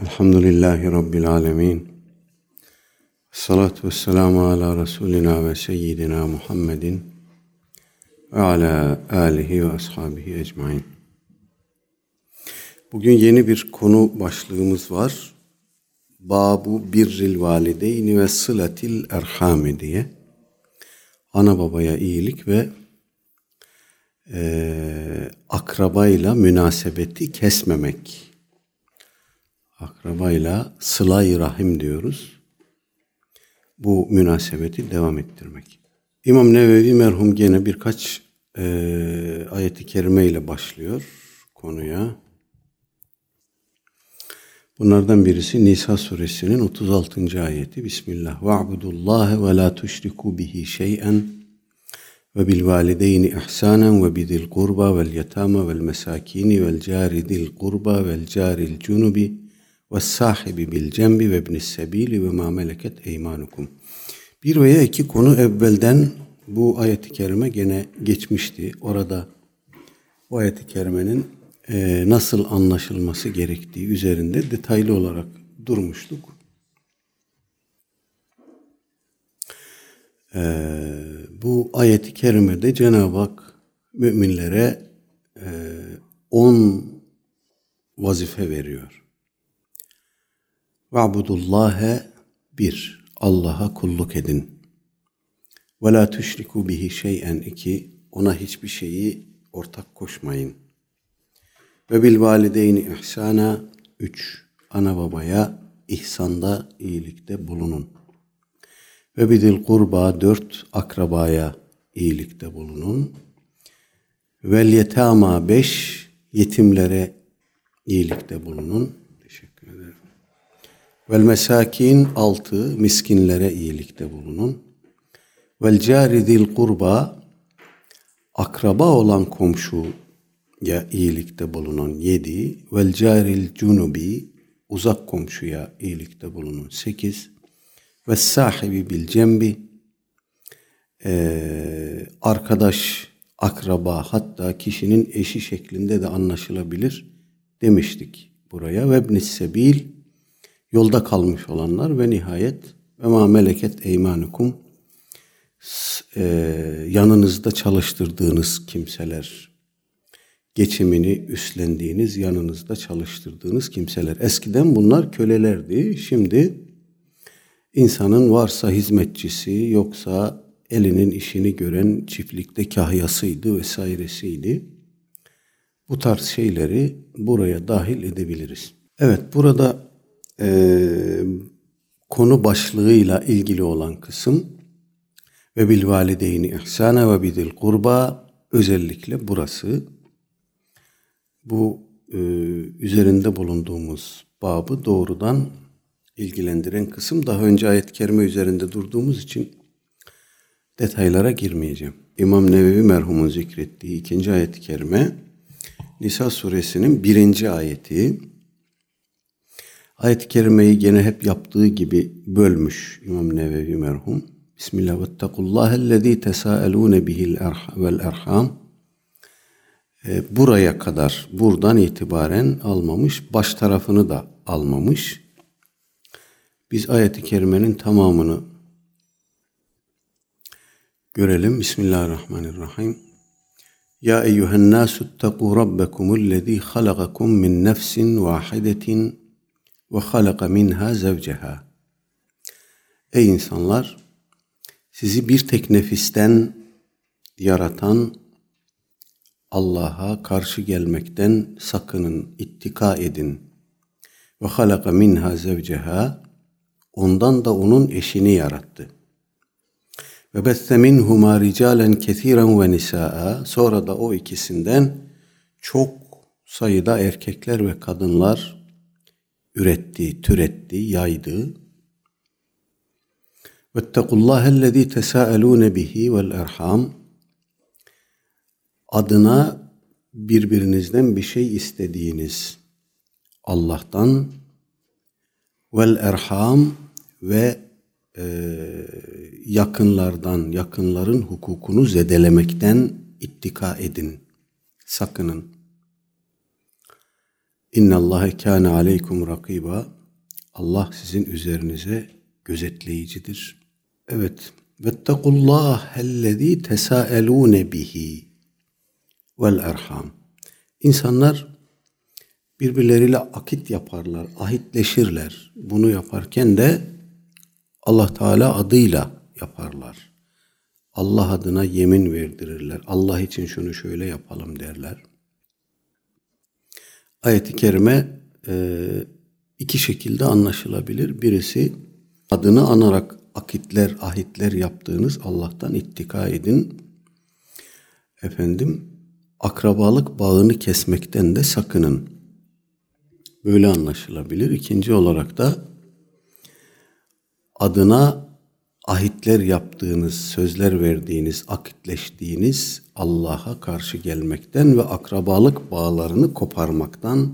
Elhamdülillahi Rabbil Alemin. Salatu vesselamu ala Resulina ve Seyyidina Muhammedin ve ala alihi ve ashabihi ecmain. Bugün yeni bir konu başlığımız var. Babu birril valideyni ve sılatil erhami diye. Ana babaya iyilik ve e, akrabayla münasebeti kesmemek akrabayla sıla rahim diyoruz. Bu münasebeti devam ettirmek. İmam Nevevi merhum gene birkaç e, ayeti kerime ile başlıyor konuya. Bunlardan birisi Nisa suresinin 36. ayeti. Bismillah. Ve'budullahe ve la tuşriku bihi şey'en ve bil valideyni ihsanen ve bidil kurba vel yetama vel mesakini vel cari dil kurba vel caril cunubi ve sahibi bil cembi ve ibnis sebili ve ma meleket eymanukum. Bir veya iki konu evvelden bu ayeti kerime gene geçmişti. Orada bu ayeti kerimenin e, nasıl anlaşılması gerektiği üzerinde detaylı olarak durmuştuk. E, bu ayeti kerimede Cenab-ı Hak müminlere e, on vazife veriyor. Ve'budullâhe bir, Allah'a kulluk edin. Ve la tüşriku bihi şey'en iki, ona hiçbir şeyi ortak koşmayın. Ve bil valideyni ihsana üç, ana babaya ihsanda, iyilikte bulunun. Ve bidil kurba dört, akrabaya iyilikte bulunun. Vel yetama beş, yetimlere iyilikte bulunun. Vel mesakin altı miskinlere iyilikte bulunun. Vel caridil kurba akraba olan komşu ya iyilikte bulunun yedi. Vel caril cunubi uzak komşuya iyilikte bulunun sekiz. Ve sahibi bil cembi ee, arkadaş, akraba hatta kişinin eşi şeklinde de anlaşılabilir demiştik buraya. Ve ibnis sebil yolda kalmış olanlar ve nihayet ve ma meleket eymanukum. E, yanınızda çalıştırdığınız kimseler geçimini üstlendiğiniz yanınızda çalıştırdığınız kimseler. Eskiden bunlar kölelerdi şimdi insanın varsa hizmetçisi yoksa elinin işini gören çiftlikte kahyasıydı vesairesiydi. Bu tarz şeyleri buraya dahil edebiliriz. Evet burada e, konu başlığıyla ilgili olan kısım ve bil valideyni ihsana ve bidil kurba özellikle burası. Bu e, üzerinde bulunduğumuz babı doğrudan ilgilendiren kısım. Daha önce ayet-i kerime üzerinde durduğumuz için detaylara girmeyeceğim. İmam Nevevi merhumun zikrettiği ikinci ayet-i kerime Nisa suresinin birinci ayeti Ayet-i Kerime'yi gene hep yaptığı gibi bölmüş İmam Nevevi merhum. Bismillah ve tequllâhellezî tesâelûne bihil vel erham. E, buraya kadar, buradan itibaren almamış, baş tarafını da almamış. Biz ayet-i kerimenin tamamını görelim. Bismillahirrahmanirrahim. Ya eyyühen nâsü ttekû rabbekumullezî halagakum min nefsin vâhidetin ve halaka minha zevceha. Ey insanlar! Sizi bir tek nefisten yaratan Allah'a karşı gelmekten sakının, ittika edin. Ve halaka minha zevceha ondan da onun eşini yarattı. Ve besse minhuma ricalen kesiren ve nisaa sonra da o ikisinden çok sayıda erkekler ve kadınlar üretti, türetti, yaydı. Vettekullâhellezî tesâelûne bihi vel erham adına birbirinizden bir şey istediğiniz Allah'tan vel erham ve e, yakınlardan, yakınların hukukunu zedelemekten ittika edin, sakının. İnna Allahe kâne aleykum rakiba. Allah sizin üzerinize gözetleyicidir. Evet. Vettekullah ellezî tesâelûne bihi vel erham. İnsanlar birbirleriyle akit yaparlar, ahitleşirler. Bunu yaparken de Allah Teala adıyla yaparlar. Allah adına yemin verdirirler. Allah için şunu şöyle yapalım derler. Ayet-i kerime e, iki şekilde anlaşılabilir. Birisi adını anarak akitler, ahitler yaptığınız Allah'tan ittika edin. Efendim, akrabalık bağını kesmekten de sakının. Böyle anlaşılabilir. İkinci olarak da adına ahitler yaptığınız, sözler verdiğiniz, akitleştiğiniz Allah'a karşı gelmekten ve akrabalık bağlarını koparmaktan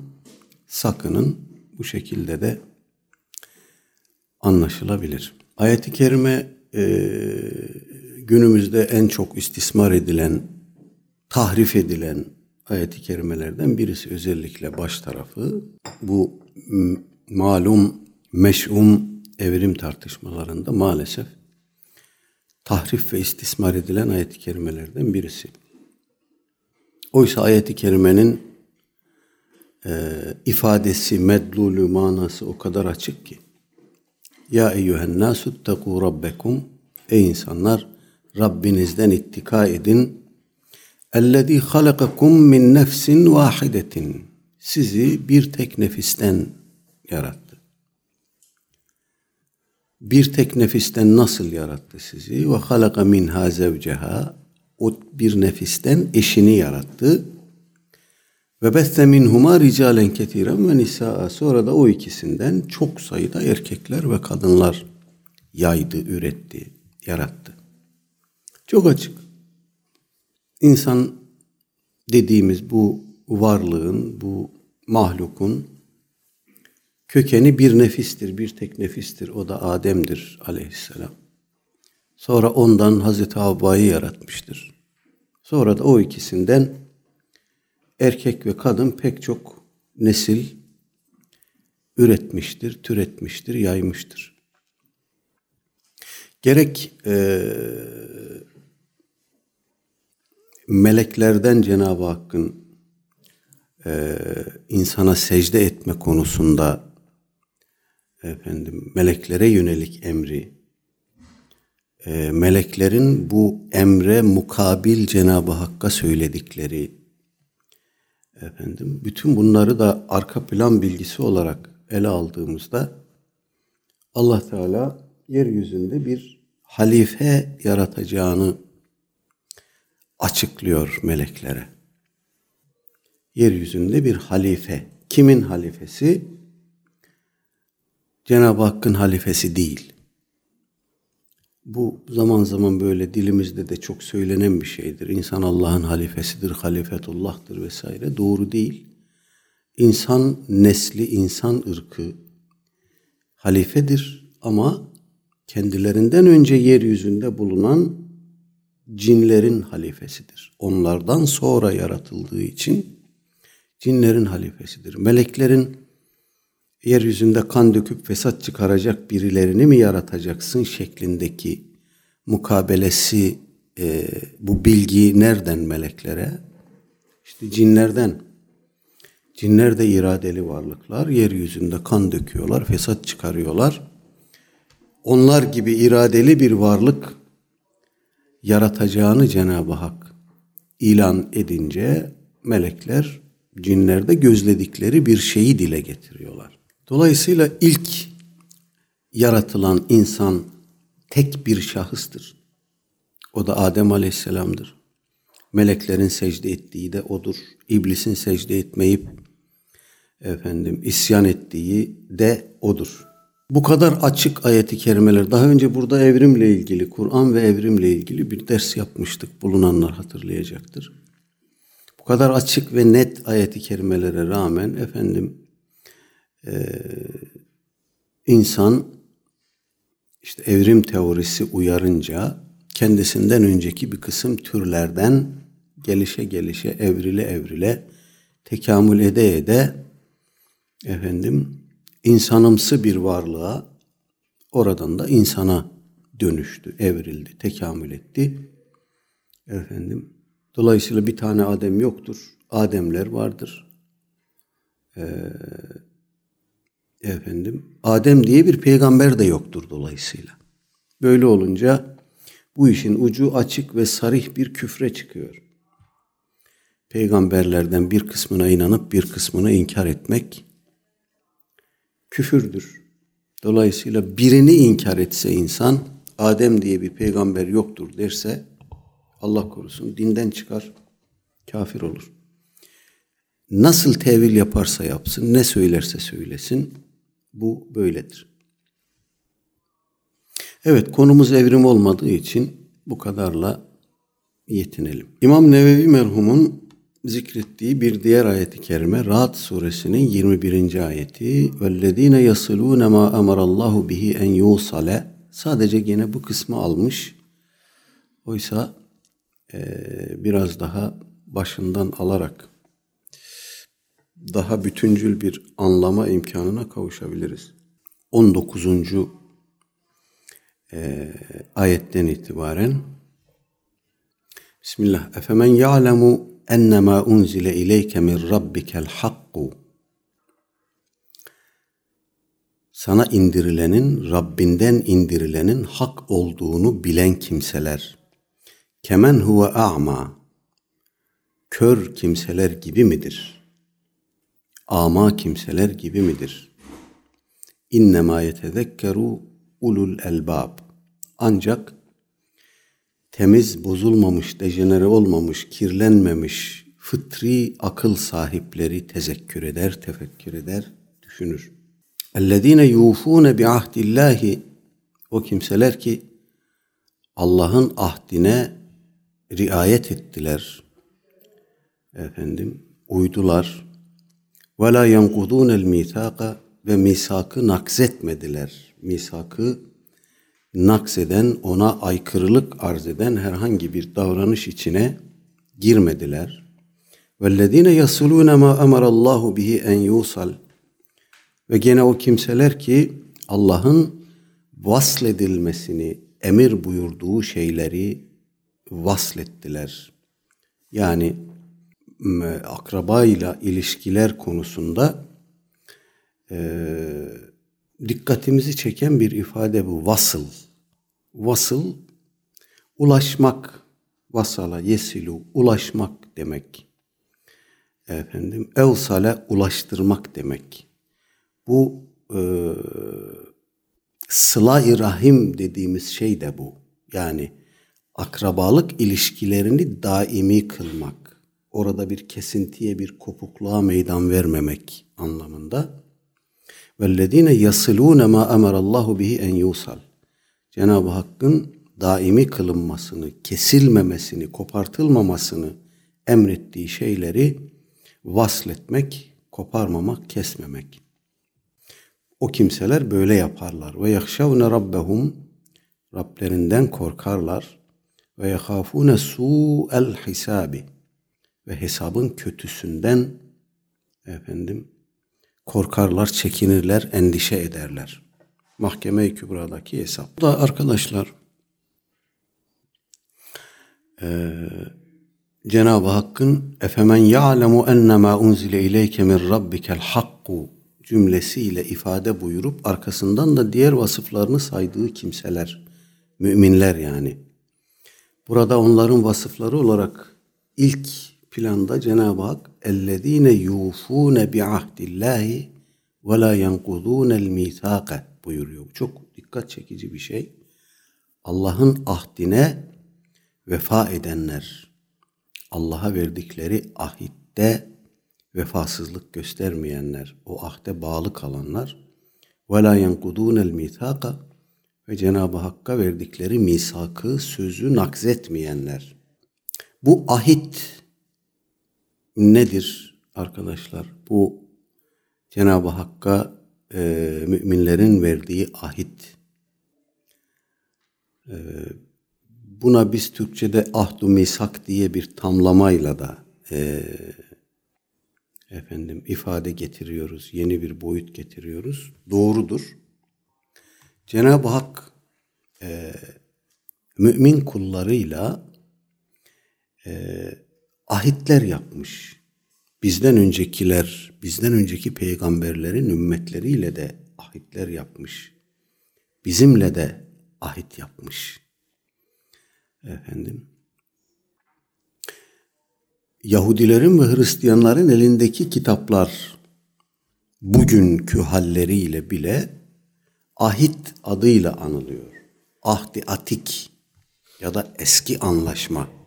sakının. Bu şekilde de anlaşılabilir. Ayet-i Kerime e, günümüzde en çok istismar edilen, tahrif edilen ayet-i kerimelerden birisi özellikle baş tarafı. Bu malum meş'um evrim tartışmalarında maalesef tahrif ve istismar edilen ayet-i kerimelerden birisi. Oysa ayet-i kerimenin e, ifadesi, medlulü, manası o kadar açık ki. Ya eyyühen nasu tekû rabbekum. Ey insanlar Rabbinizden ittika edin. Ellezî halakakum min nefsin vahidetin. Sizi bir tek nefisten yarattı. Bir tek nefisten nasıl yarattı sizi? Ve halaka minha zevceha. O bir nefisten eşini yarattı. Ve beste minhuma ricalen ketiren ve nisaa. Sonra da o ikisinden çok sayıda erkekler ve kadınlar yaydı, üretti, yarattı. Çok açık. İnsan dediğimiz bu varlığın, bu mahlukun kökeni bir nefistir, bir tek nefistir. O da Adem'dir aleyhisselam. Sonra ondan Hazreti Havva'yı yaratmıştır. Sonra da o ikisinden erkek ve kadın pek çok nesil üretmiştir, türetmiştir, yaymıştır. Gerek e, meleklerden Cenab-ı Hakk'ın e, insana secde etme konusunda efendim meleklere yönelik emri e, meleklerin bu emre mukabil Cenab-ı Hakk'a söyledikleri efendim bütün bunları da arka plan bilgisi olarak ele aldığımızda Allah Teala yeryüzünde bir halife yaratacağını açıklıyor meleklere. Yeryüzünde bir halife. Kimin halifesi? Cenab-ı Hakk'ın halifesi değil. Bu zaman zaman böyle dilimizde de çok söylenen bir şeydir. İnsan Allah'ın halifesidir, halifetullah'tır vesaire. Doğru değil. İnsan nesli, insan ırkı halifedir ama kendilerinden önce yeryüzünde bulunan cinlerin halifesidir. Onlardan sonra yaratıldığı için cinlerin halifesidir. Meleklerin yeryüzünde kan döküp fesat çıkaracak birilerini mi yaratacaksın şeklindeki mukabelesi e, bu bilgi nereden meleklere? İşte cinlerden. Cinler de iradeli varlıklar. Yeryüzünde kan döküyorlar, fesat çıkarıyorlar. Onlar gibi iradeli bir varlık yaratacağını Cenab-ı Hak ilan edince melekler cinlerde gözledikleri bir şeyi dile getiriyorlar. Dolayısıyla ilk yaratılan insan tek bir şahıstır. O da Adem Aleyhisselam'dır. Meleklerin secde ettiği de odur. İblisin secde etmeyip efendim isyan ettiği de odur. Bu kadar açık ayeti kerimeler. Daha önce burada evrimle ilgili, Kur'an ve evrimle ilgili bir ders yapmıştık. Bulunanlar hatırlayacaktır. Bu kadar açık ve net ayeti kerimelere rağmen efendim e, insan işte evrim teorisi uyarınca kendisinden önceki bir kısım türlerden gelişe gelişe evrile evrile tekamül ede ede efendim insanımsı bir varlığa oradan da insana dönüştü, evrildi, tekamül etti. Efendim dolayısıyla bir tane Adem yoktur. Ademler vardır. Ee, efendim Adem diye bir peygamber de yoktur dolayısıyla. Böyle olunca bu işin ucu açık ve sarih bir küfre çıkıyor. Peygamberlerden bir kısmına inanıp bir kısmını inkar etmek küfürdür. Dolayısıyla birini inkar etse insan, Adem diye bir peygamber yoktur derse, Allah korusun dinden çıkar, kafir olur. Nasıl tevil yaparsa yapsın, ne söylerse söylesin, bu böyledir. Evet, konumuz evrim olmadığı için bu kadarla yetinelim. İmam Nevevi merhumun zikrettiği bir diğer ayeti kerime Ra'd suresinin 21. ayeti وَالَّذ۪ينَ يَصِلُونَ مَا أَمَرَ اللّٰهُ بِهِ اَنْ يُوصَلَ Sadece gene bu kısmı almış. Oysa e, biraz daha başından alarak daha bütüncül bir anlama imkanına kavuşabiliriz. 19. E, ayetten itibaren Bismillah. Efemen ya'lemu ennemâ unzile ileyke min rabbikel hakku. Sana indirilenin, Rabbinden indirilenin hak olduğunu bilen kimseler. Kemen huve a'ma. Kör kimseler gibi midir? Ama kimseler gibi midir? İnnemâ yetezekkeru ulul elbab. Ancak temiz, bozulmamış, dejenere olmamış, kirlenmemiş, fıtri akıl sahipleri tezekkür eder, tefekkür eder, düşünür. اَلَّذ۪ينَ يُوفُونَ بِعَهْدِ اللّٰهِ O kimseler ki Allah'ın ahdine riayet ettiler. Efendim, uydular. وَلَا يَنْقُضُونَ الْمِيثَاقَ Ve misakı nakzetmediler. Misakı nakseden, ona aykırılık arz eden herhangi bir davranış içine girmediler. وَالَّذ۪ينَ يَصُلُونَ مَا اَمَرَ اللّٰهُ بِهِ اَنْ يُوصَلْ Ve gene o kimseler ki Allah'ın vasledilmesini emir buyurduğu şeyleri vaslettiler. Yani akrabayla ilişkiler konusunda e, dikkatimizi çeken bir ifade bu. Vasıl. Vasıl ulaşmak. Vasala yesilu ulaşmak demek. Efendim evsale ulaştırmak demek. Bu e, sıla-i rahim dediğimiz şey de bu. Yani akrabalık ilişkilerini daimi kılmak Orada bir kesintiye, bir kopukluğa meydan vermemek anlamında. وَالَّذ۪ينَ يَصِلُونَ مَا اَمَرَ اللّٰهُ بِهِ اَنْ يُوصَلْ Cenab-ı Hakk'ın daimi kılınmasını, kesilmemesini, kopartılmamasını emrettiği şeyleri vasletmek, koparmamak, kesmemek. O kimseler böyle yaparlar. Ve yahşavne rabbehum Rablerinden korkarlar. Ve yahafune su'el hisabi ve hesabın kötüsünden efendim korkarlar, çekinirler, endişe ederler. Mahkeme-i Kübra'daki hesap. Bu da arkadaşlar e, Cenab-ı Hakk'ın efemen ya'lemu ennemâ unzile ileyke min rabbikel hakku cümlesiyle ifade buyurup arkasından da diğer vasıflarını saydığı kimseler, müminler yani. Burada onların vasıfları olarak ilk planda Cenab-ı Hak ellezine yufune bi ahdillahi ve la yenkudunel misake buyuruyor. Çok dikkat çekici bir şey. Allah'ın ahdine vefa edenler, Allah'a verdikleri ahitte vefasızlık göstermeyenler, o ahde bağlı kalanlar ve la yenkudunel misaka ve Cenab-ı Hakk'a verdikleri misakı sözü nakzetmeyenler. Bu ahit nedir arkadaşlar? Bu Cenab-ı Hakk'a e, müminlerin verdiği ahit. E, buna biz Türkçe'de ahdu misak diye bir tamlamayla da e, efendim ifade getiriyoruz, yeni bir boyut getiriyoruz. Doğrudur. Cenab-ı Hak e, mümin kullarıyla e, ahitler yapmış. Bizden öncekiler, bizden önceki peygamberlerin ümmetleriyle de ahitler yapmış. Bizimle de ahit yapmış. Efendim. Yahudilerin ve Hristiyanların elindeki kitaplar bugünkü halleriyle bile ahit adıyla anılıyor. Ahdi atik ya da eski anlaşma.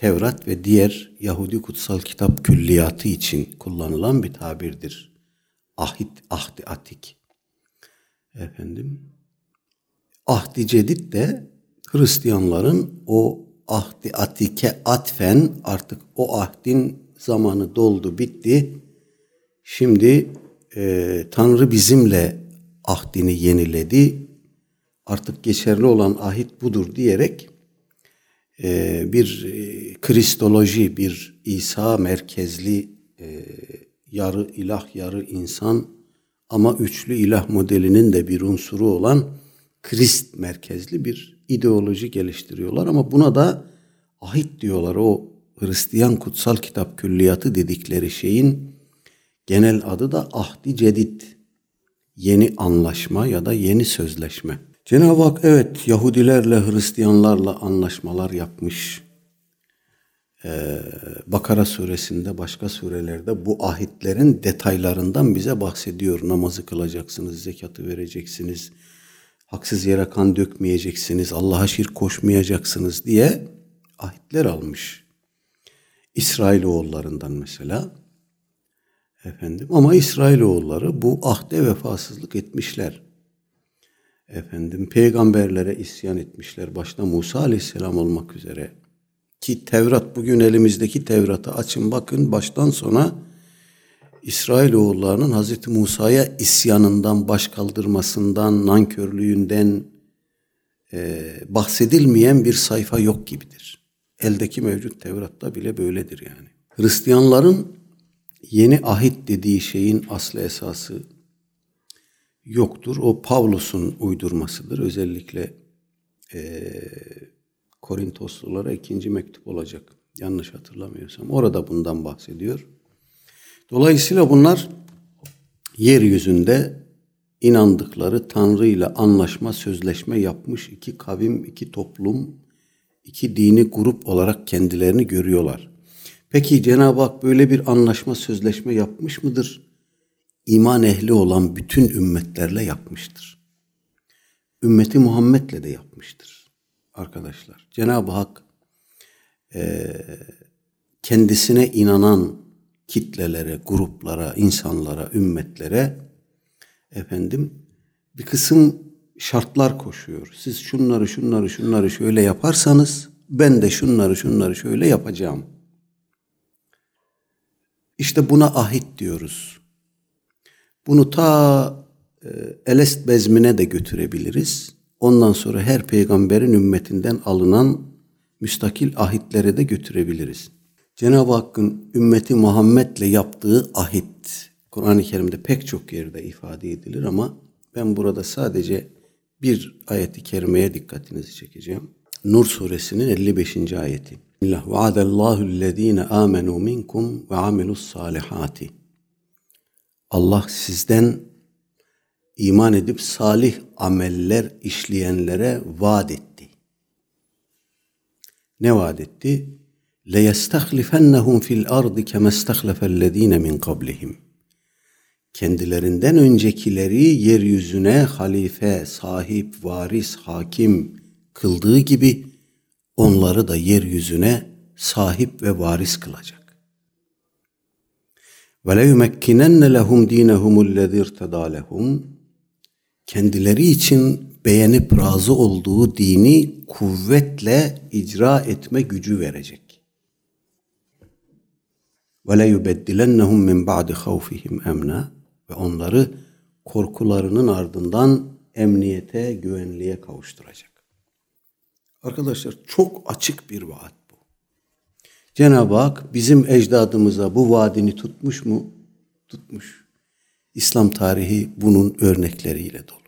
Tevrat ve diğer Yahudi kutsal kitap külliyatı için kullanılan bir tabirdir. Ahit, ahdi atik. Efendim, ahdi cedid de Hristiyanların o ahdi atike atfen artık o ahdin zamanı doldu bitti. Şimdi e, Tanrı bizimle ahdini yeniledi. Artık geçerli olan ahit budur diyerek bir e, kristoloji, bir İsa merkezli e, yarı ilah yarı insan ama üçlü ilah modelinin de bir unsuru olan Krist merkezli bir ideoloji geliştiriyorlar ama buna da ahit diyorlar. O Hristiyan kutsal kitap külliyatı dedikleri şeyin genel adı da ahdi cedid. Yeni anlaşma ya da yeni sözleşme. Cenab-ı Hak evet Yahudilerle Hristiyanlarla anlaşmalar yapmış. Ee, Bakara suresinde başka surelerde bu ahitlerin detaylarından bize bahsediyor. Namazı kılacaksınız, zekatı vereceksiniz, haksız yere kan dökmeyeceksiniz, Allah'a şirk koşmayacaksınız diye ahitler almış. İsrailoğullarından mesela. Efendim ama İsrailoğulları bu ahde vefasızlık etmişler. Efendim peygamberlere isyan etmişler. Başta Musa Aleyhisselam olmak üzere. Ki Tevrat bugün elimizdeki Tevrat'ı açın bakın baştan sona İsrailoğullarının Hazreti Musa'ya isyanından, baş kaldırmasından, nankörlüğünden e, bahsedilmeyen bir sayfa yok gibidir. Eldeki mevcut Tevrat'ta bile böyledir yani. Hristiyanların yeni ahit dediği şeyin aslı esası yoktur. O Pavlus'un uydurmasıdır. Özellikle e, Korintoslulara ikinci mektup olacak. Yanlış hatırlamıyorsam. Orada bundan bahsediyor. Dolayısıyla bunlar yeryüzünde inandıkları Tanrı ile anlaşma, sözleşme yapmış iki kavim, iki toplum, iki dini grup olarak kendilerini görüyorlar. Peki Cenab-ı Hak böyle bir anlaşma, sözleşme yapmış mıdır? İman ehli olan bütün ümmetlerle yapmıştır. Ümmeti Muhammed'le de yapmıştır arkadaşlar. Cenab-ı Hak e, kendisine inanan kitlelere, gruplara, insanlara, ümmetlere efendim bir kısım şartlar koşuyor. Siz şunları, şunları, şunları şöyle yaparsanız ben de şunları, şunları şöyle yapacağım. İşte buna ahit diyoruz. Bunu ta e, Elest bezmine de götürebiliriz. Ondan sonra her peygamberin ümmetinden alınan müstakil ahitlere de götürebiliriz. Cenab-ı Hakk'ın ümmeti Muhammed'le yaptığı ahit Kur'an-ı Kerim'de pek çok yerde ifade edilir ama ben burada sadece bir ayeti kerimeye dikkatinizi çekeceğim. Nur suresinin 55. ayeti. Allah vaadallahu ellezine amenu minkum ve amilus salihati. Allah sizden iman edip salih ameller işleyenlere vaat etti. Ne vaat etti? لَيَسْتَخْلِفَنَّهُمْ فِي الْأَرْضِ كَمَا اسْتَخْلَفَ الَّذ۪ينَ مِنْ قَبْلِهِمْ Kendilerinden öncekileri yeryüzüne halife, sahip, varis, hakim kıldığı gibi onları da yeryüzüne sahip ve varis kılacak. Ve le yumekkinen lehum dinehum ellezî irtedâ kendileri için beğenip razı olduğu dini kuvvetle icra etme gücü verecek. Yubeddilennehum min ba'di havfihim emna ve onları korkularının ardından emniyete, güvenliğe kavuşturacak. Arkadaşlar çok açık bir vaat. Cenab-ı Hak bizim ecdadımıza bu vaadini tutmuş mu? Tutmuş. İslam tarihi bunun örnekleriyle dolu.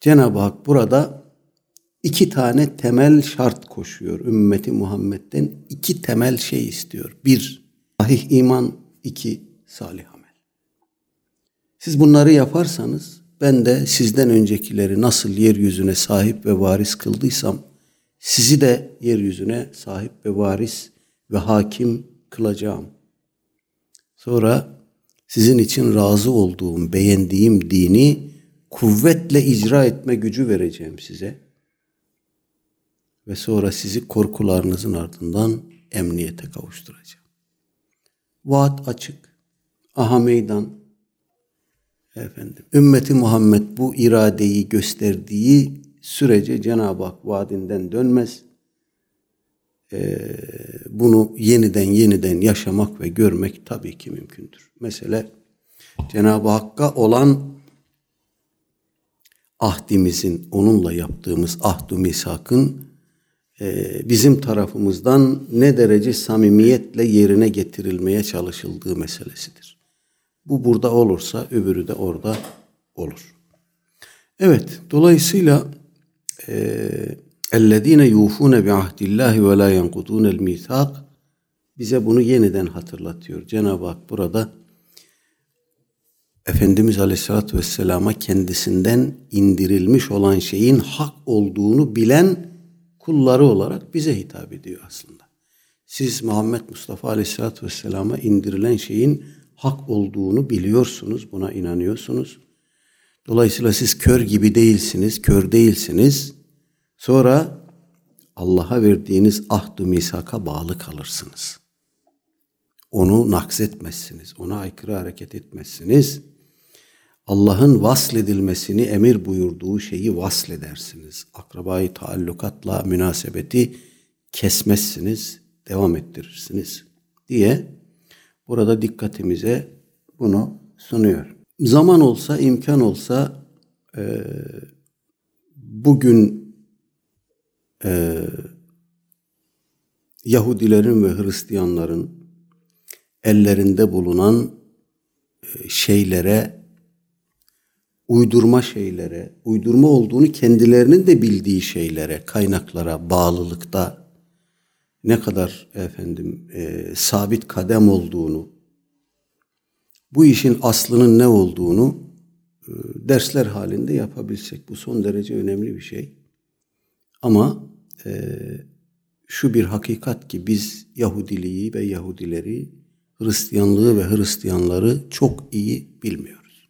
Cenab-ı Hak burada iki tane temel şart koşuyor. Ümmeti Muhammed'den iki temel şey istiyor. Bir, sahih iman. iki salih amel. Siz bunları yaparsanız ben de sizden öncekileri nasıl yeryüzüne sahip ve varis kıldıysam sizi de yeryüzüne sahip ve varis ve hakim kılacağım. Sonra sizin için razı olduğum, beğendiğim dini kuvvetle icra etme gücü vereceğim size. Ve sonra sizi korkularınızın ardından emniyete kavuşturacağım. Vaat açık. Aha meydan. Efendim, ümmeti Muhammed bu iradeyi gösterdiği sürece Cenab-ı Hak vaadinden dönmez. Ee, bunu yeniden yeniden yaşamak ve görmek tabii ki mümkündür. Mesela Cenab-ı Hakk'a olan ahdimizin, onunla yaptığımız ahdu misakın e, bizim tarafımızdan ne derece samimiyetle yerine getirilmeye çalışıldığı meselesidir. Bu burada olursa öbürü de orada olur. Evet, dolayısıyla اَلَّذ۪ينَ يُوفُونَ بِعَهْدِ اللّٰهِ وَلَا يَنْقُدُونَ الْمِيثَاقِ Bize bunu yeniden hatırlatıyor. Cenab-ı Hak burada Efendimiz Aleyhisselatü Vesselam'a kendisinden indirilmiş olan şeyin hak olduğunu bilen kulları olarak bize hitap ediyor aslında. Siz Muhammed Mustafa Aleyhisselatü Vesselam'a indirilen şeyin hak olduğunu biliyorsunuz, buna inanıyorsunuz. Dolayısıyla siz kör gibi değilsiniz, kör değilsiniz. Sonra Allah'a verdiğiniz ahd-ı misaka bağlı kalırsınız. Onu nakzetmezsiniz, ona aykırı hareket etmezsiniz. Allah'ın vasledilmesini emir buyurduğu şeyi vasledersiniz. Akrabayı taallukatla münasebeti kesmezsiniz, devam ettirirsiniz diye burada dikkatimize bunu sunuyor zaman olsa, imkan olsa e, bugün e, Yahudilerin ve Hristiyanların ellerinde bulunan e, şeylere, uydurma şeylere, uydurma olduğunu kendilerinin de bildiği şeylere, kaynaklara, bağlılıkta ne kadar efendim e, sabit kadem olduğunu, bu işin aslının ne olduğunu e, dersler halinde yapabilsek. Bu son derece önemli bir şey. Ama e, şu bir hakikat ki biz Yahudiliği ve Yahudileri, Hristiyanlığı ve Hristiyanları çok iyi bilmiyoruz.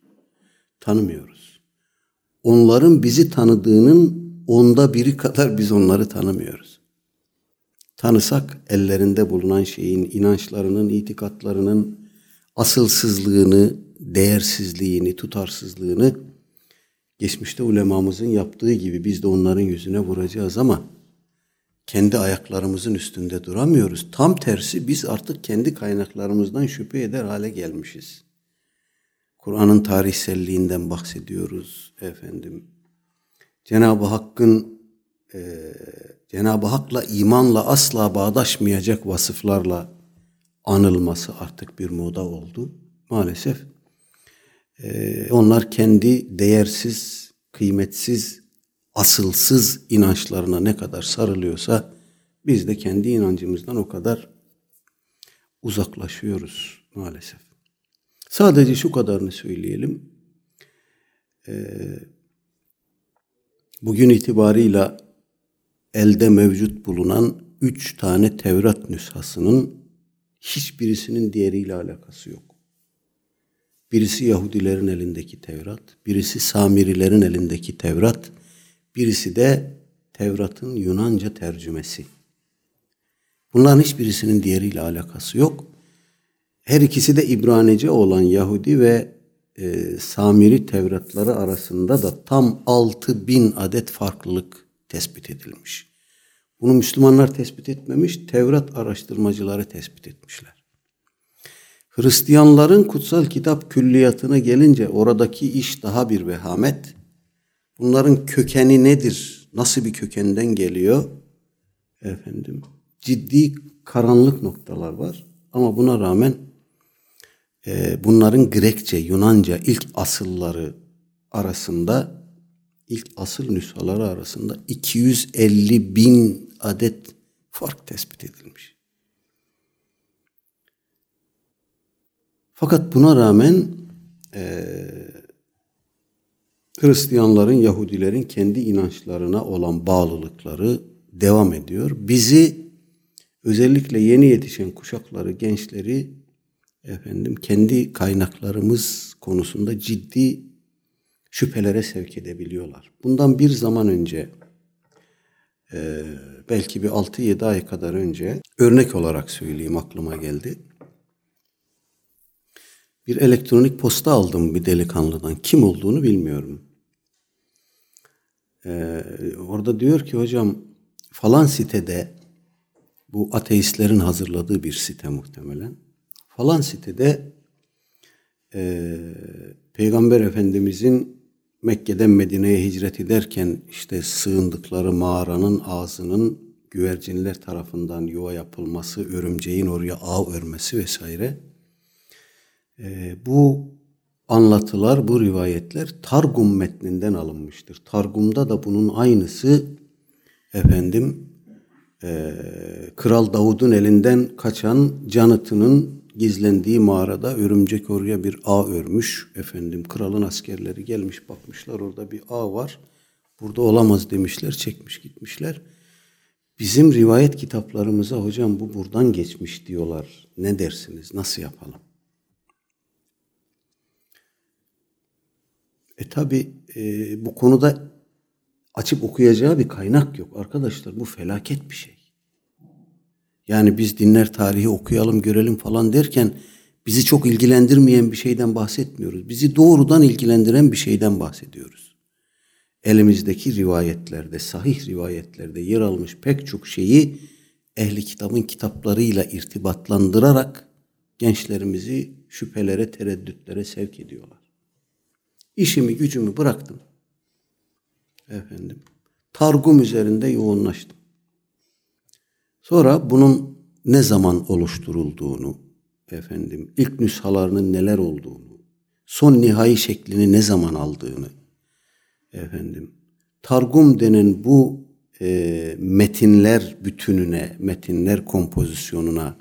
Tanımıyoruz. Onların bizi tanıdığının onda biri kadar biz onları tanımıyoruz. Tanısak ellerinde bulunan şeyin, inançlarının, itikatlarının, asılsızlığını, değersizliğini, tutarsızlığını geçmişte ulemamızın yaptığı gibi biz de onların yüzüne vuracağız ama kendi ayaklarımızın üstünde duramıyoruz. Tam tersi biz artık kendi kaynaklarımızdan şüphe eder hale gelmişiz. Kur'an'ın tarihselliğinden bahsediyoruz efendim. Cenab-ı Hakk'ın e, Cenab-ı Hak'la imanla asla bağdaşmayacak vasıflarla anılması artık bir moda oldu. Maalesef e, onlar kendi değersiz, kıymetsiz, asılsız inançlarına ne kadar sarılıyorsa biz de kendi inancımızdan o kadar uzaklaşıyoruz maalesef. Sadece şu kadarını söyleyelim. Ee, bugün itibarıyla elde mevcut bulunan üç tane Tevrat nüshasının hiçbirisinin diğeriyle alakası yok. Birisi Yahudilerin elindeki Tevrat, birisi Samirilerin elindeki Tevrat, birisi de Tevrat'ın Yunanca tercümesi. Bunların hiçbirisinin diğeriyle alakası yok. Her ikisi de İbranice olan Yahudi ve e, Samiri Tevratları arasında da tam 6 bin adet farklılık tespit edilmiş. Bunu Müslümanlar tespit etmemiş, Tevrat araştırmacıları tespit etmişler. Hristiyanların kutsal kitap külliyatına gelince oradaki iş daha bir vehamet. Bunların kökeni nedir? Nasıl bir kökenden geliyor? Efendim, ciddi karanlık noktalar var. Ama buna rağmen e, bunların Grekçe, Yunanca ilk asılları arasında ilk asıl nüshaları arasında 250 bin adet fark tespit edilmiş. Fakat buna rağmen e, Hristiyanların, Yahudilerin kendi inançlarına olan bağlılıkları devam ediyor. Bizi özellikle yeni yetişen kuşakları, gençleri efendim kendi kaynaklarımız konusunda ciddi şüphelere sevk edebiliyorlar. Bundan bir zaman önce e, belki bir 6-7 ay kadar önce örnek olarak söyleyeyim aklıma geldi. Bir elektronik posta aldım bir delikanlıdan. Kim olduğunu bilmiyorum. Ee, orada diyor ki hocam falan sitede bu ateistlerin hazırladığı bir site muhtemelen. Falan sitede e, Peygamber Efendimizin Mekke'den Medine'ye hicret ederken işte sığındıkları mağaranın ağzının güvercinler tarafından yuva yapılması, örümceğin oraya ağ örmesi vesaire. E, bu anlatılar, bu rivayetler Targum metninden alınmıştır. Targum'da da bunun aynısı efendim e, Kral Davud'un elinden kaçan Canıt'ının gizlendiği mağarada örümcek oraya bir ağ örmüş. Efendim kralın askerleri gelmiş bakmışlar orada bir ağ var. Burada olamaz demişler çekmiş gitmişler. Bizim rivayet kitaplarımıza hocam bu buradan geçmiş diyorlar. Ne dersiniz? Nasıl yapalım? E tabi e, bu konuda açıp okuyacağı bir kaynak yok. Arkadaşlar bu felaket bir şey. Yani biz dinler tarihi okuyalım görelim falan derken bizi çok ilgilendirmeyen bir şeyden bahsetmiyoruz. Bizi doğrudan ilgilendiren bir şeyden bahsediyoruz. Elimizdeki rivayetlerde, sahih rivayetlerde yer almış pek çok şeyi ehli kitabın kitaplarıyla irtibatlandırarak gençlerimizi şüphelere, tereddütlere sevk ediyorlar. İşimi gücümü bıraktım. Efendim. Targum üzerinde yoğunlaştım. Sonra bunun ne zaman oluşturulduğunu, efendim, ilk nüshalarının neler olduğunu, son nihai şeklini ne zaman aldığını, efendim, targum denen bu e, metinler bütününe, metinler kompozisyonuna,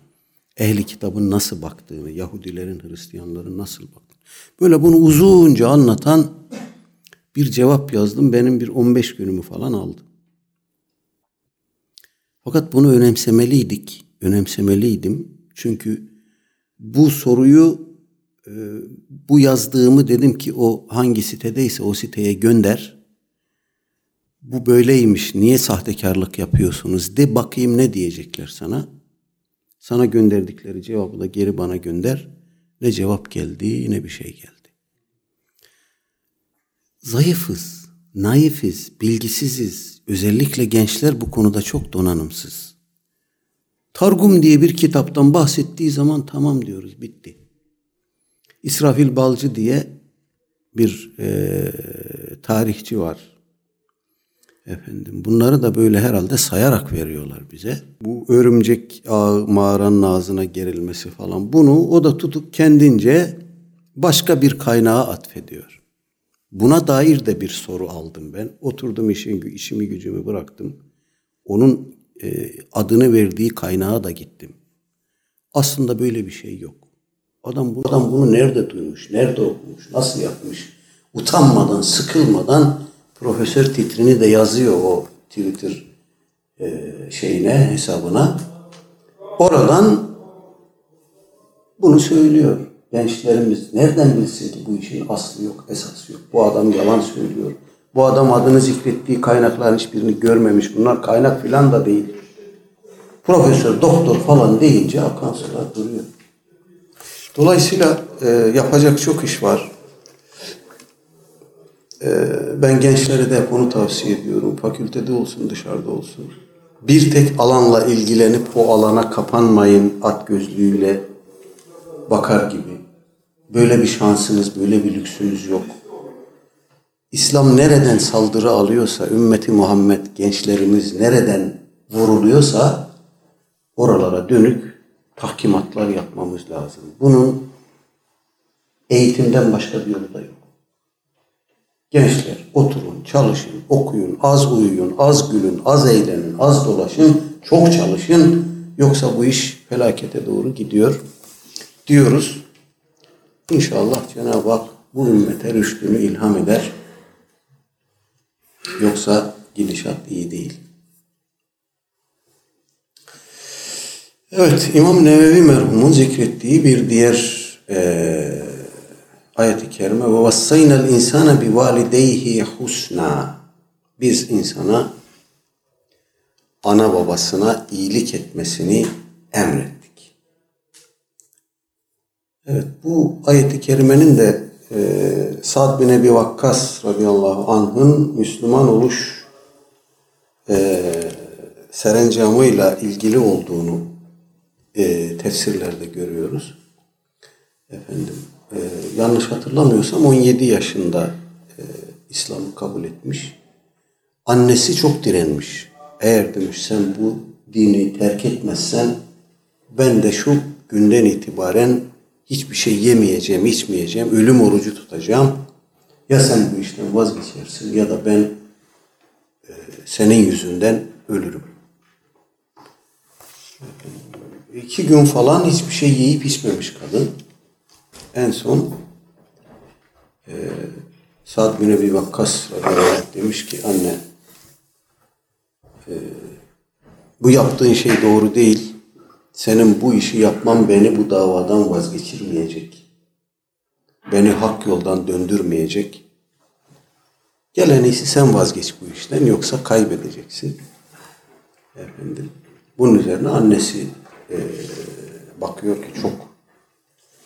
ehli kitabın nasıl baktığını, Yahudilerin, Hristiyanların nasıl baktığını, Böyle bunu uzunca anlatan bir cevap yazdım. Benim bir 15 günümü falan aldı. Fakat bunu önemsemeliydik. Önemsemeliydim. Çünkü bu soruyu e, bu yazdığımı dedim ki o hangi sitedeyse o siteye gönder. Bu böyleymiş. Niye sahtekarlık yapıyorsunuz? De bakayım ne diyecekler sana. Sana gönderdikleri cevabı da geri bana gönder. Ne cevap geldi ne bir şey geldi. Zayıfız, naifiz, bilgisiziz. Özellikle gençler bu konuda çok donanımsız. Targum diye bir kitaptan bahsettiği zaman tamam diyoruz, bitti. İsrafil Balcı diye bir e, tarihçi var. Efendim bunları da böyle herhalde sayarak veriyorlar bize. Bu örümcek ağı mağaranın ağzına gerilmesi falan bunu o da tutup kendince başka bir kaynağa atfediyor. Buna dair de bir soru aldım ben. Oturdum işin, işimi gücümü bıraktım. Onun e, adını verdiği kaynağa da gittim. Aslında böyle bir şey yok. Adam, bu, adam bunu nerede duymuş, nerede okumuş, nasıl yapmış? Utanmadan, sıkılmadan Profesör titrini de yazıyor o Twitter e, şeyine, hesabına. Oradan bunu söylüyor. Gençlerimiz nereden bilsin ki bu işin aslı yok, esası yok. Bu adam yalan söylüyor. Bu adam adını zikrettiği kaynakların hiçbirini görmemiş. Bunlar kaynak filan da değil. Profesör, doktor falan deyince akan sular duruyor. Dolayısıyla e, yapacak çok iş var. Ee, ben gençlere de bunu tavsiye ediyorum. Fakültede olsun, dışarıda olsun. Bir tek alanla ilgilenip o alana kapanmayın at gözlüğüyle bakar gibi. Böyle bir şansınız, böyle bir lüksünüz yok. İslam nereden saldırı alıyorsa, ümmeti Muhammed gençlerimiz nereden vuruluyorsa oralara dönük tahkimatlar yapmamız lazım. Bunun eğitimden başka bir yolu da yok. Gençler oturun, çalışın, okuyun, az uyuyun, az gülün, az eğlenin, az dolaşın, çok çalışın. Yoksa bu iş felakete doğru gidiyor diyoruz. İnşallah Cenab-ı Hak bu ümmete rüştünü ilham eder. Yoksa gidişat iyi değil. Evet, İmam Nevevi merhumun zikrettiği bir diğer e, ayet-i kerime ve vassaynal insana bi valideyhi husna. Biz insana ana babasına iyilik etmesini emrettik. Evet bu ayet-i kerimenin de e, Sa'd bin Ebi Vakkas radıyallahu anh'ın Müslüman oluş e, serencamıyla ilgili olduğunu e, tefsirlerde görüyoruz. Efendim e, yanlış hatırlamıyorsam 17 yaşında e, İslam'ı kabul etmiş. Annesi çok direnmiş. Eğer demiş sen bu dini terk etmezsen ben de şu günden itibaren hiçbir şey yemeyeceğim, içmeyeceğim, ölüm orucu tutacağım. Ya sen bu işten vazgeçersin ya da ben e, senin yüzünden ölürüm. İki gün falan hiçbir şey yiyip içmemiş kadın. En son e, Sa'd bin Ebi Vakkas demiş ki anne e, bu yaptığın şey doğru değil. Senin bu işi yapman beni bu davadan vazgeçirmeyecek. Beni hak yoldan döndürmeyecek. Gel en iyisi sen vazgeç bu işten yoksa kaybedeceksin. Efendim. Bunun üzerine annesi e, bakıyor ki çok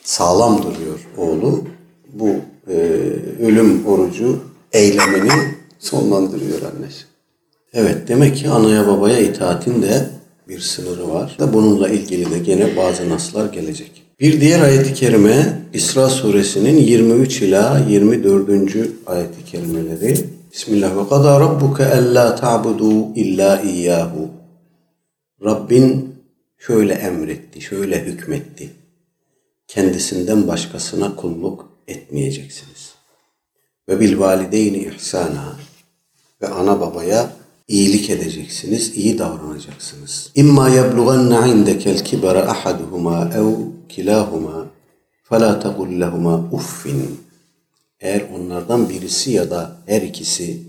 sağlam duruyor oğlu. Bu e, ölüm orucu eylemini sonlandırıyor annesi. Evet demek ki anaya babaya itaatin de bir sınırı var. Da bununla ilgili de gene bazı naslar gelecek. Bir diğer ayet-i kerime İsra suresinin 23 ila 24. ayet-i kerimeleri. Bismillah ve kadâ rabbuke ellâ ta'budu illa iyyahu. Rabbin şöyle emretti, şöyle hükmetti. Kendisinden başkasına kulluk etmeyeceksiniz. Ve bil valideyni ihsana ve ana babaya iyilik edeceksiniz, iyi davranacaksınız. İmma yeblughanna indekel kibara ahaduhuma ev kilahuma fela tegul lehuma uffin. Eğer onlardan birisi ya da her ikisi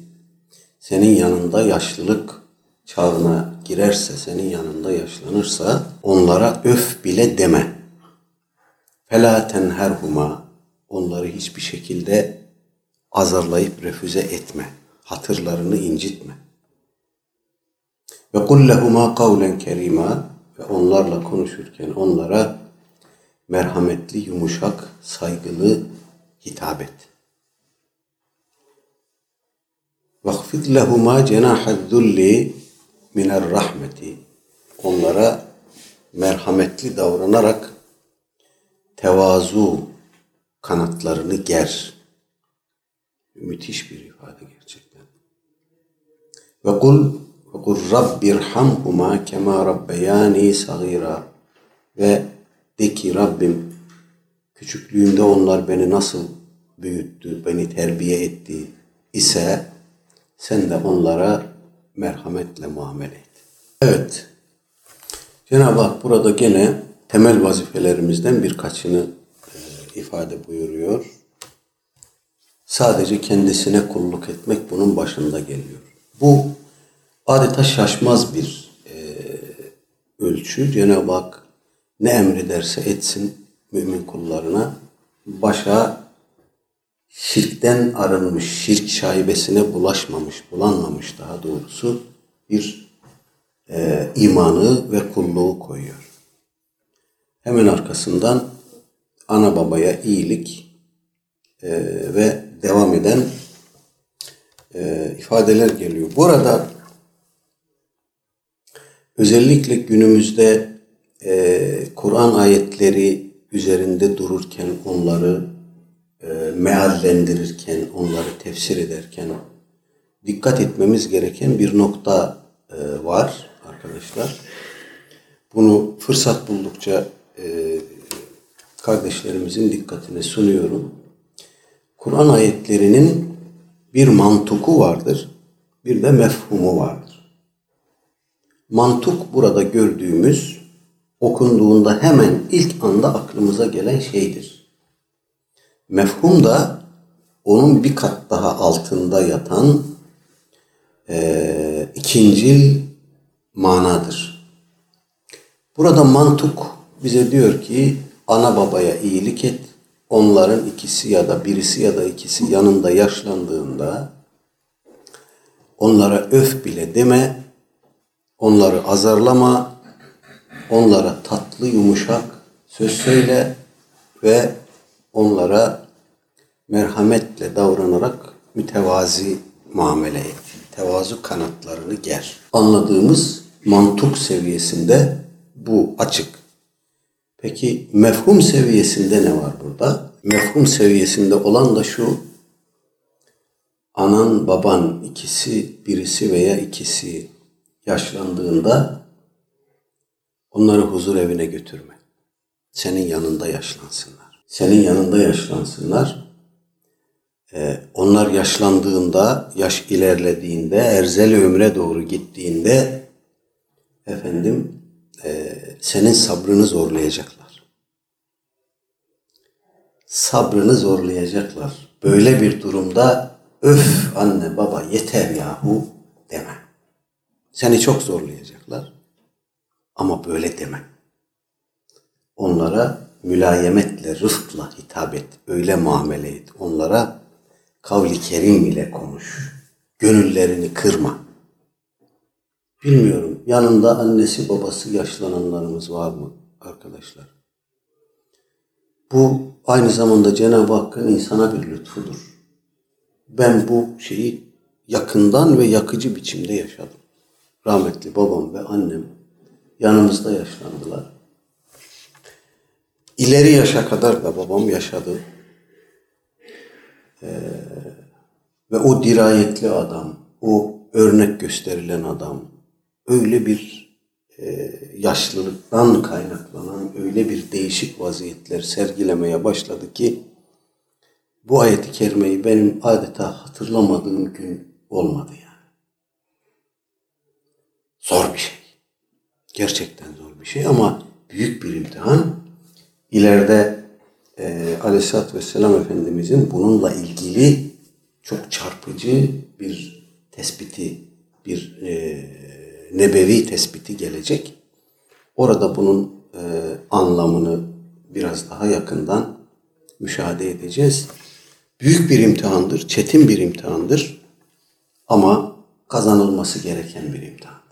senin yanında yaşlılık çağına girerse, senin yanında yaşlanırsa onlara öf bile deme. Fela tenherhuma onları hiçbir şekilde azarlayıp refüze etme. Hatırlarını incitme. Ve kul lehuma kavlen kerima ve onlarla konuşurken onlara merhametli, yumuşak, saygılı hitap et. وَخْفِضْ لَهُمَا جَنَاحَ الذُّلِّ miner rahmeti onlara merhametli davranarak tevazu kanatlarını ger. Müthiş bir ifade gerçekten. Ve kul ve kul rabbirhamhuma kema rabbeyani sagira ve de ki Rabbim küçüklüğümde onlar beni nasıl büyüttü, beni terbiye etti ise sen de onlara merhametle muamele et. Evet. Cenab-ı Hak burada gene temel vazifelerimizden birkaçını e, ifade buyuruyor. Sadece kendisine kulluk etmek bunun başında geliyor. Bu adeta şaşmaz bir e, ölçü. Cenab-ı Hak ne emrederse etsin mümin kullarına başa şirkten arınmış, şirk şaibesine bulaşmamış, bulanmamış daha doğrusu bir e, imanı ve kulluğu koyuyor. Hemen arkasından ana babaya iyilik e, ve devam eden e, ifadeler geliyor. Burada özellikle günümüzde e, Kur'an ayetleri üzerinde dururken onları e, meallendirirken, onları tefsir ederken dikkat etmemiz gereken bir nokta e, var arkadaşlar. Bunu fırsat buldukça e, kardeşlerimizin dikkatine sunuyorum. Kur'an ayetlerinin bir mantuku vardır, bir de mefhumu vardır. Mantuk burada gördüğümüz, okunduğunda hemen ilk anda aklımıza gelen şeydir. Mefhum da onun bir kat daha altında yatan e, ikincil manadır. Burada mantuk bize diyor ki ana babaya iyilik et. Onların ikisi ya da birisi ya da ikisi yanında yaşlandığında onlara öf bile deme, onları azarlama, onlara tatlı yumuşak söz söyle ve onlara merhametle davranarak mütevazi muamele et. Tevazu kanatlarını ger. Anladığımız mantuk seviyesinde bu açık. Peki mefhum seviyesinde ne var burada? Mefhum seviyesinde olan da şu. Anan, baban ikisi, birisi veya ikisi yaşlandığında onları huzur evine götürme. Senin yanında yaşlansınlar. Senin yanında yaşlansınlar. Ee, onlar yaşlandığında, yaş ilerlediğinde, erzel ömre doğru gittiğinde efendim e, senin sabrını zorlayacaklar. Sabrını zorlayacaklar. Böyle bir durumda öf anne baba yeter yahu deme. Seni çok zorlayacaklar. Ama böyle deme. Onlara mülayemetle, rıfkla hitap et. Öyle muamele et. Onlara kavli kerim ile konuş. Gönüllerini kırma. Bilmiyorum. Yanında annesi babası yaşlananlarımız var mı arkadaşlar? Bu aynı zamanda Cenab-ı Hakk'ın insana bir lütfudur. Ben bu şeyi yakından ve yakıcı biçimde yaşadım. Rahmetli babam ve annem yanımızda yaşlandılar. İleri yaşa kadar da babam yaşadı. Ee, ve o dirayetli adam, o örnek gösterilen adam, öyle bir e, yaşlılıktan kaynaklanan öyle bir değişik vaziyetler sergilemeye başladı ki bu ayeti kerimeyi benim adeta hatırlamadığım gün olmadı yani. Zor bir şey. Gerçekten zor bir şey ama büyük bir imtihan. İleride e, Aleyhisselatü Vesselam Efendimizin bununla ilgili çok çarpıcı bir tespiti, bir e, nebevi tespiti gelecek. Orada bunun e, anlamını biraz daha yakından müşahede edeceğiz. Büyük bir imtihandır, çetin bir imtihandır ama kazanılması gereken bir imtihandır.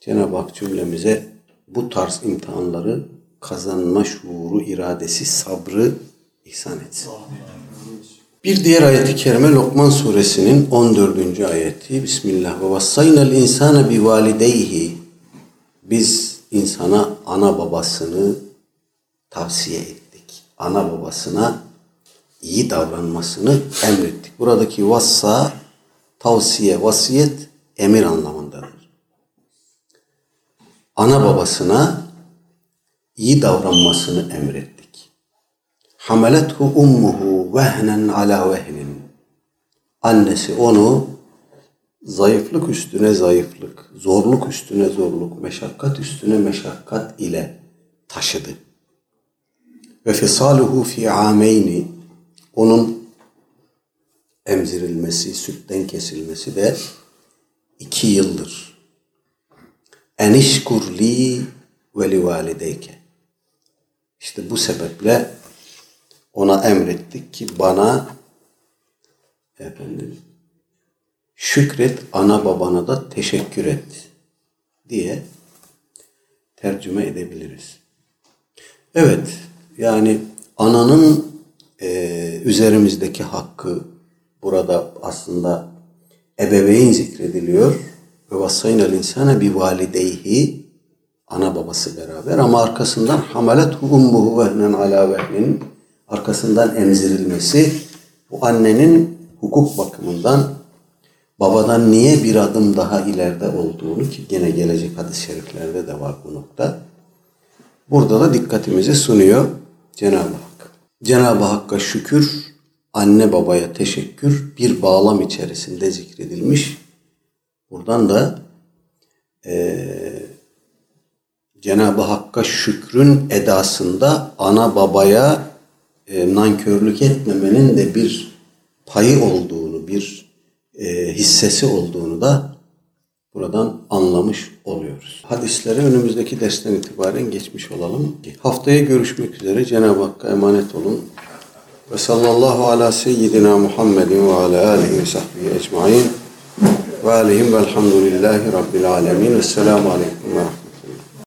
Cenab-ı Hak cümlemize bu tarz imtihanları kazanma şuuru, iradesi, sabrı ihsan etsin. Bir diğer ayeti kerime Lokman suresinin 14. ayeti. Bismillah ve vassaynal insane bi valideyhi. Biz insana ana babasını tavsiye ettik. Ana babasına iyi davranmasını emrettik. Buradaki vassa, tavsiye, vasiyet emir anlamındadır. Ana babasına iyi davranmasını emrettik. Hamelethu ummuhu vehnen ala vehnin. Annesi onu zayıflık üstüne zayıflık, zorluk üstüne zorluk, meşakkat üstüne meşakkat ile taşıdı. Ve fisaluhu fi ameyni onun emzirilmesi, sütten kesilmesi de iki yıldır. Enişkur li ve li valideyke. İşte bu sebeple ona emrettik ki bana efendim şükret ana babana da teşekkür et diye tercüme edebiliriz. Evet yani ananın e, üzerimizdeki hakkı burada aslında ebeveyn zikrediliyor. Ve vasaynel insane bi valideyhi ana babası beraber ama arkasından hamalet ummuhu vehnen ala vehnin arkasından emzirilmesi bu annenin hukuk bakımından babadan niye bir adım daha ileride olduğunu ki gene gelecek hadis-i şeriflerde de var bu nokta. Burada da dikkatimizi sunuyor Cenab-ı Hak. Cenab-ı Hakk'a şükür, anne babaya teşekkür bir bağlam içerisinde zikredilmiş. Buradan da eee Cenab-ı Hakk'a şükrün edasında ana babaya e, nankörlük etmemenin de bir payı olduğunu, bir e, hissesi olduğunu da buradan anlamış oluyoruz. Hadisleri önümüzdeki dersten itibaren geçmiş olalım. Haftaya görüşmek üzere. Cenab-ı Hakk'a emanet olun. Ve sallallahu ala seyyidina Muhammedin ve ala alihi ve sahbihi ecmain. Ve aleyhim velhamdülillahi rabbil alemin. Esselamu aleyküm.